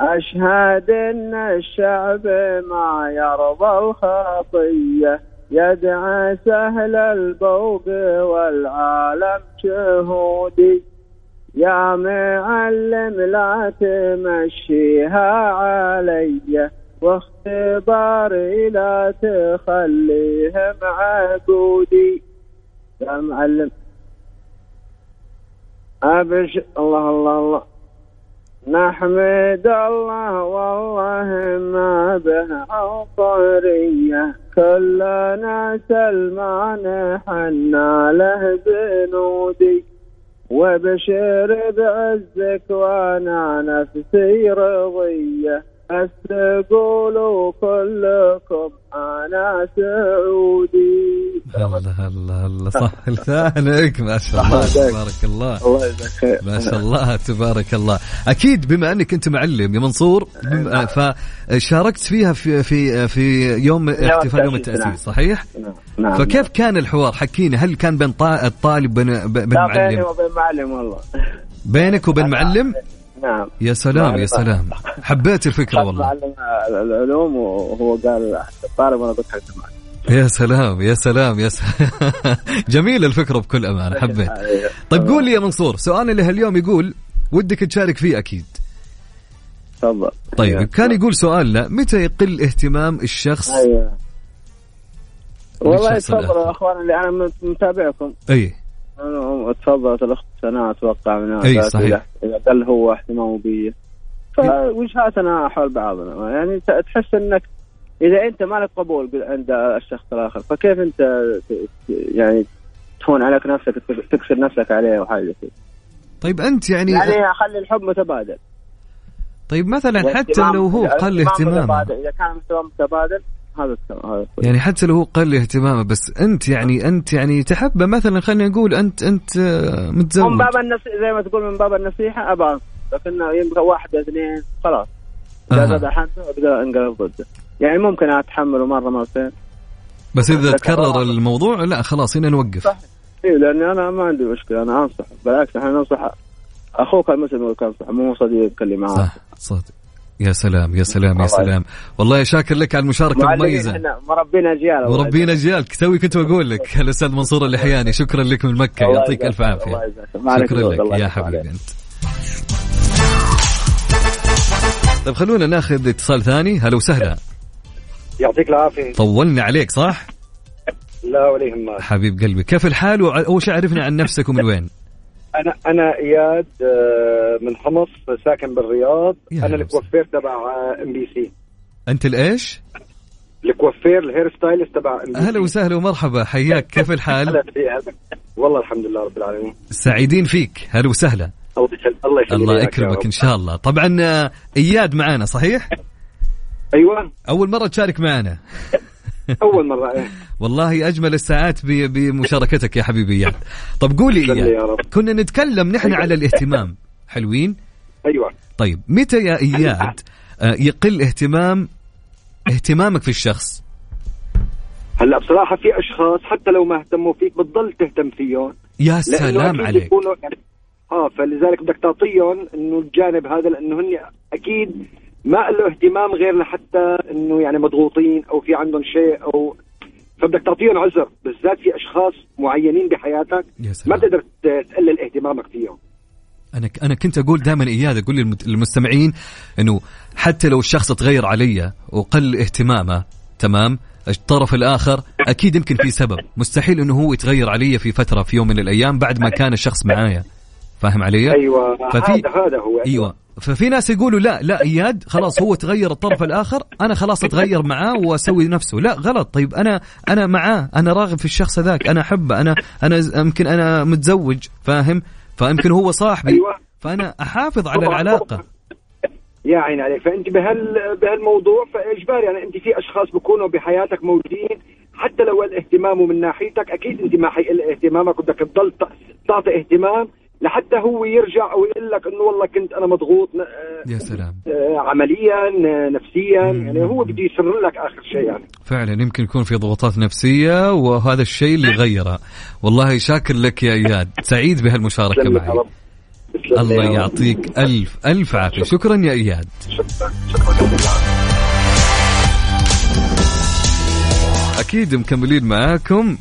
أشهد أن الشعب ما يرضى الخطية يدعى سهل البوق والعالم شهودي يا معلم لا تمشيها علي واختباري لا تخليهم عقودي يا معلم. أبش. الله الله الله. نحمد الله والله ما به عطرية كلنا سلمان حنا له بنودي. وبشر بعزك وأنا نفسي رضية. بس قولوا كلكم أنا سعودي الله الله الله صح. (laughs) لسانك. ما شاء الله. تبارك الله. الله يجزاك خير ما شاء الله. تبارك الله. أكيد بما أنك أنت معلم يا منصور بم- فشاركت فيها في في في يوم احتفال يوم التأسيس، التأسيس نعم. صحيح؟ نعم. نعم. فكيف كان الحوار؟ حكينا هل كان بين طا- الطالب بين بين لا بيني المعلم وبين معلم والله. بينك وبين معلم؟ نعم. يا سلام يا (laughs) سلام. حبيت الفكرة والله. العلوم وهو قال الطالب وأنا قلت حق يا سلام يا سلام يا سلام (laughs) جميل الفكرة بكل أمانة (laughs) حبيت. أيوه. طيب قول لي يا منصور سؤالنا اللي اليوم يقول ودك تشارك فيه أكيد. تفضل. طيب أيوه. كان يقول سؤالنا متى يقل اهتمام الشخص؟ أيوه. والله الآخر. يا أخوان اللي أنا متابعكم. أي. تفضلت الأخت سناء أتوقع من هذا. صحيح. إذا قل هو اهتمامه بي فوجهاتنا حول بعضنا يعني تحس إنك إذا أنت مالك قبول عند الشخص الآخر فكيف أنت يعني تهون عليك نفسك تك- تكسر نفسك عليه أو حاجة كذا طيب أنت يعني, يعني خلي الحب متبادل طيب مثلا حتى لو هو قل متبادل. إذا كان الاهتمام متبادل هذا الكلام هذا. يعني حتى لو هو قل اهتمامه بس أنت يعني أنت يعني تحبه مثلا خلينا نقول أنت أنت آه، متزوج. من باب النصيحة زي ما تقول من باب النصيحة أبى أنصح لكن يبقى واحد اثنين خلاص. حنته أقدر أنقلب ضده. يعني ممكن أتحمله مرة مرتين. بس إذا تكرر. الموضوع لا خلاص هنا نوقف. صح. إيه لأني أنا ما عندي مشكلة أنا أنصح. بالعكس إحنا ننصح أخوك المسلم يقول أنصح مو صديقك اللي معاه. صح صدق يا سلام يا سلام يا سلام. والله شاكر لك على المشاركة المميزة. إحنا مربين أجيال والله. وربينا اجيالك توي كنت بقول لك الأستاذ منصور اللحياني شكرا لك من مكة. يعطيك ألف. عافية. الله يجزاك. ما عليك شكرا. لك يا حبيبي. أنت. طيب خلونا ناخذ اتصال ثاني. هلا وسهلا. يعطيك العافية. طولنا عليك صح؟ لا ولا يهمك. حبيب قلبي كيف الحال؟ واول شيء عرفنا عن نفسك ومن وين؟ أنا أنا إياد آه، من حمص ساكن بالرياض. يا أنا الكوافير تبع MBC أنت الايش الكوافير ال hair stylist تبع أهلا وسهلا ومرحبا. حياك. كيف الحال؟ والله الحمد لله رب العالمين. سعيدين فيك. هلا وسهلا. الله يخليك. الله يكرمك. إن شاء الله. طبعا آه، إياد معانا صحيح؟ أيوه. أول مرة تشارك معنا. أول مرة إيه. (laughs) والله أجمل الساعات بمشاركتك يا حبيبي. اياد طب قولي اياد يا. رب. كنا نتكلم نحن أيوة. على الاهتمام. حلوين؟ أيوه. طيب متى يا إياد آه، يقل اهتمام اهتمامك في الشخص؟ هلا بصراحة في أشخاص حتى لو ما اهتموا فيك بتضل تهتم فيهم. يا سلام عليك. يعني آه فلذلك بدك تعطيهم إنه الجانب هذا لأنه هن أكيد ما له اهتمام غير لحتى إنه يعني مضغوطين أو في عندهم شيء أو فبدك تعطيهم عذر بالذات في أشخاص معينين بحياتك يا ما سلام. تقدر ت- تقلل اهتمامك فيهم. أنا أنا كنت أقول دائما اياد أقول للمستمعين إنه حتى لو الشخص تغير علي وقل اهتمامه تمام؟ الطرف الآخر أكيد يمكن في سبب. مستحيل إنه هو يتغير علي في فترة في يوم من الأيام بعد ما كان الشخص معايا. فاهم علي؟ أيوه ففي- هذا هذا هو. أيوه. ففي ناس يقولوا لا لا إياد خلاص هو تغير الطرف الآخر أنا خلاص أتغير معاه وأسوي نفسه لا غلط. طيب أنا أنا معاه أنا راغب في الشخص ذاك أنا أحبه أنا أنا يمكن أنا متزوج فاهم؟ فيمكن هو صاحبي. أيوة. فأنا أحافظ على. العلاقة. يا عيني عليك. فأنت بهال بهالموضوع فاجباري يعني أنت في أشخاص بيكونوا بحياتك موجودين حتى لو الاهتمام من ناحيتك أكيد أنت ما حيقل اهتمامك بدك تضل تعطي اهتمام لحتى هو يرجع أو يقول لك إنه والله كنت أنا مضغوط يا سلام. آه، عمليا آه، نفسيا يعني هو بده يسر لك آخر شيء يعني. فعلا يمكن يكون في ضغوطات نفسية وهذا الشيء اللي يغيره والله شاكر لك يا إياد. سعيد يا معي. الله. يعطيك ألف ألف عافية. شكرا. يا إياد. شكرا شكرا أكيد مكملين معاكم.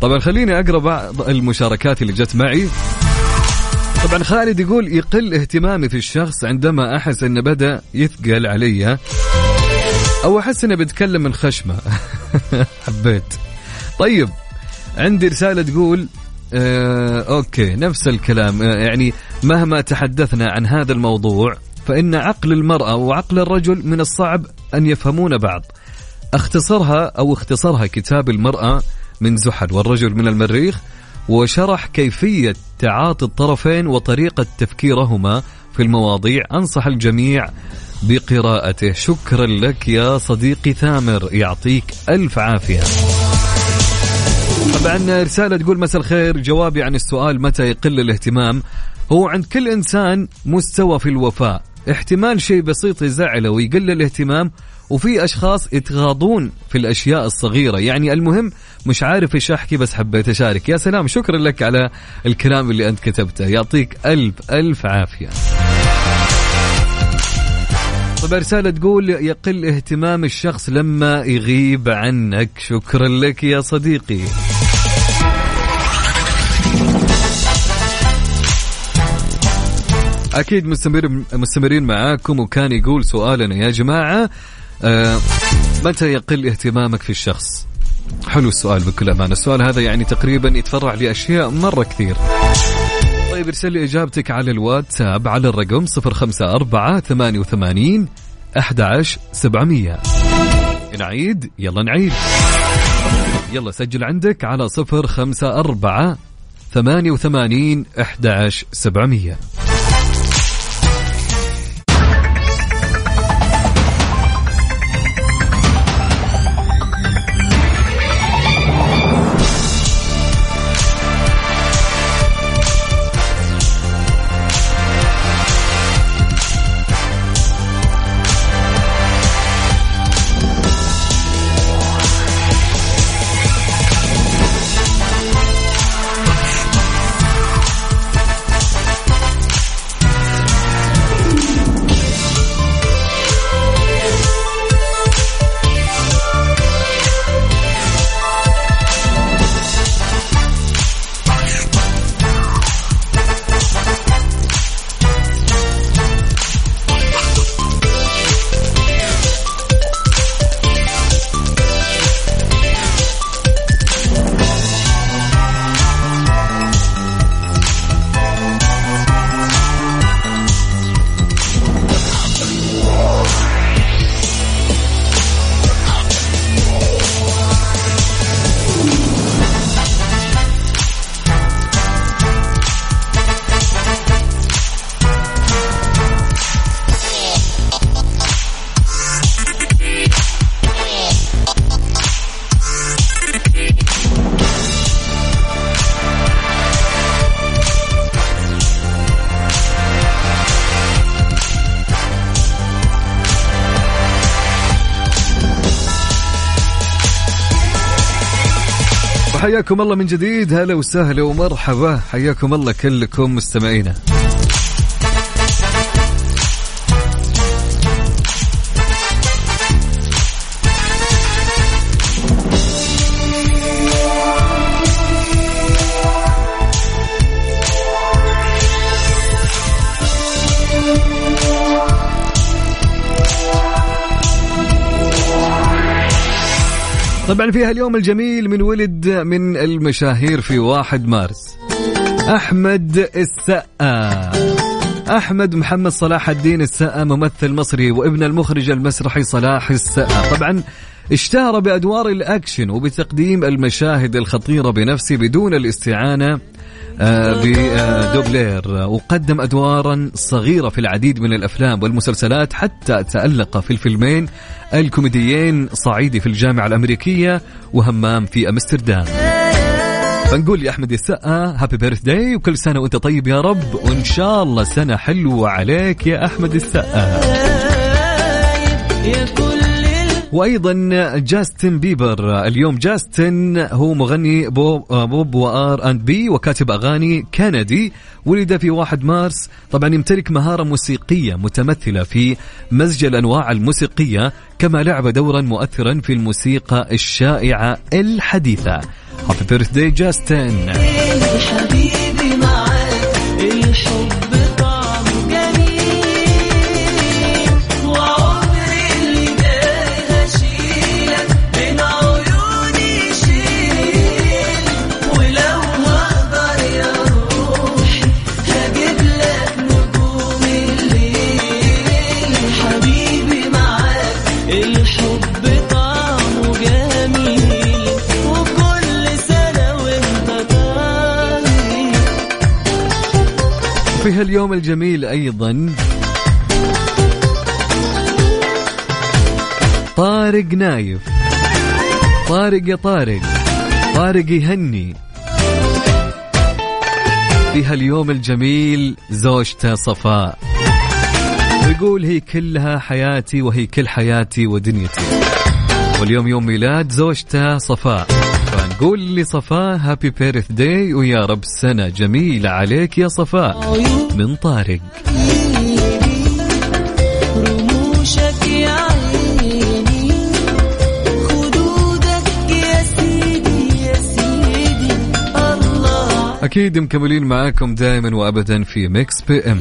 طبعا خليني أقرأ بعض المشاركات اللي جت معي. طبعا خالد يقول يقل اهتمامي في الشخص عندما أحس أنه بدأ يثقل علي. أو أحس أنه بيتكلم من خشمة. (laughs) حبيت. طيب عندي رسالة تقول آه أوكي نفس الكلام. آه يعني مهما تحدثنا عن هذا الموضوع فإن عقل المرأة وعقل الرجل من الصعب أن يفهمون بعض. اختصرها أو اختصرها كتاب المرأة من زحل والرجل من المريخ وشرح كيفية تعاطي الطرفين وطريقة تفكيرهما في المواضيع. أنصح الجميع بقراءته. شكرا لك يا صديقي ثامر يعطيك ألف عافية. طبعا رسالة تقول مساء الخير. جوابي عن السؤال متى يقل الاهتمام؟ هو عند كل إنسان مستوى في الوفاء. احتمال شيء بسيط يزعله ويقل الاهتمام وفي أشخاص يتغاضون في الأشياء الصغيرة. يعني المهم مش عارف إيش أحكي بس حبيت أشارك. يا سلام شكرا لك على الكلام اللي أنت كتبته. يعطيك ألف ألف عافية. طبعا رسالة تقول يقل اهتمام الشخص لما يغيب عنك. شكرا لك يا صديقي. أكيد مستمر مستمرين معاكم وكان يقول سؤالنا يا جماعة آه متى يقل اهتمامك في الشخص؟ حلو السؤال بكل أمانة. السؤال هذا يعني تقريبا يتفرع لأشياء مرة كثير. طيب ارسل لي إجابتك على الواتساب على الرقم 054 88 11 700 نعيد؟ يلا نعيد. يلا سجل عندك على 054 88 11 حياكم الله من جديد. هلا وسهلا ومرحبا. حياكم الله كلكم مستمعينا. طبعا فيها اليوم الجميل من ولد من المشاهير في واحد مارس أحمد السقا. أحمد محمد صلاح الدين السقا ممثل مصري وابن المخرج المسرحي صلاح السقا. طبعا اشتهر بأدوار الأكشن وبتقديم المشاهد الخطيرة بنفسه بدون الاستعانة. بدوبلير وقدم أدوارا صغيرة في العديد من الأفلام والمسلسلات حتى تألق في الفيلمين. الكوميديين صعيدي في الجامعة الأمريكية وهمام في أمستردام. فنقول يا أحمد السقا happy birthday وكل سنة وأنت طيب يا رب وإن شاء الله سنة حلوة عليك يا أحمد السقا وأيضا جاستن بيبر. اليوم جاستن هو مغني pop, pop و R&B وكاتب أغاني كندي ولد في 1 مارس. طبعا يمتلك مهارة موسيقية متمثلة في مزج الأنواع الموسيقية كما لعب دورا مؤثرا في الموسيقى الشائعة الحديثة. هابي بيرث داي جاستن حبيبي في هاليوم الجميل أيضا. طارق نايف. طارق يا طارق. طارق يهني. في هاليوم الجميل زوجته صفاء. ويقول هي كلها حياتي وهي كل حياتي ودنيتي. واليوم يوم ميلاد زوجته صفاء. فنقول لصفاء هابي بيرث داي ويا رب سنة جميلة عليك يا صفاء من طارق. أكيد مكملين معاكم دائما وأبدا في Mix PM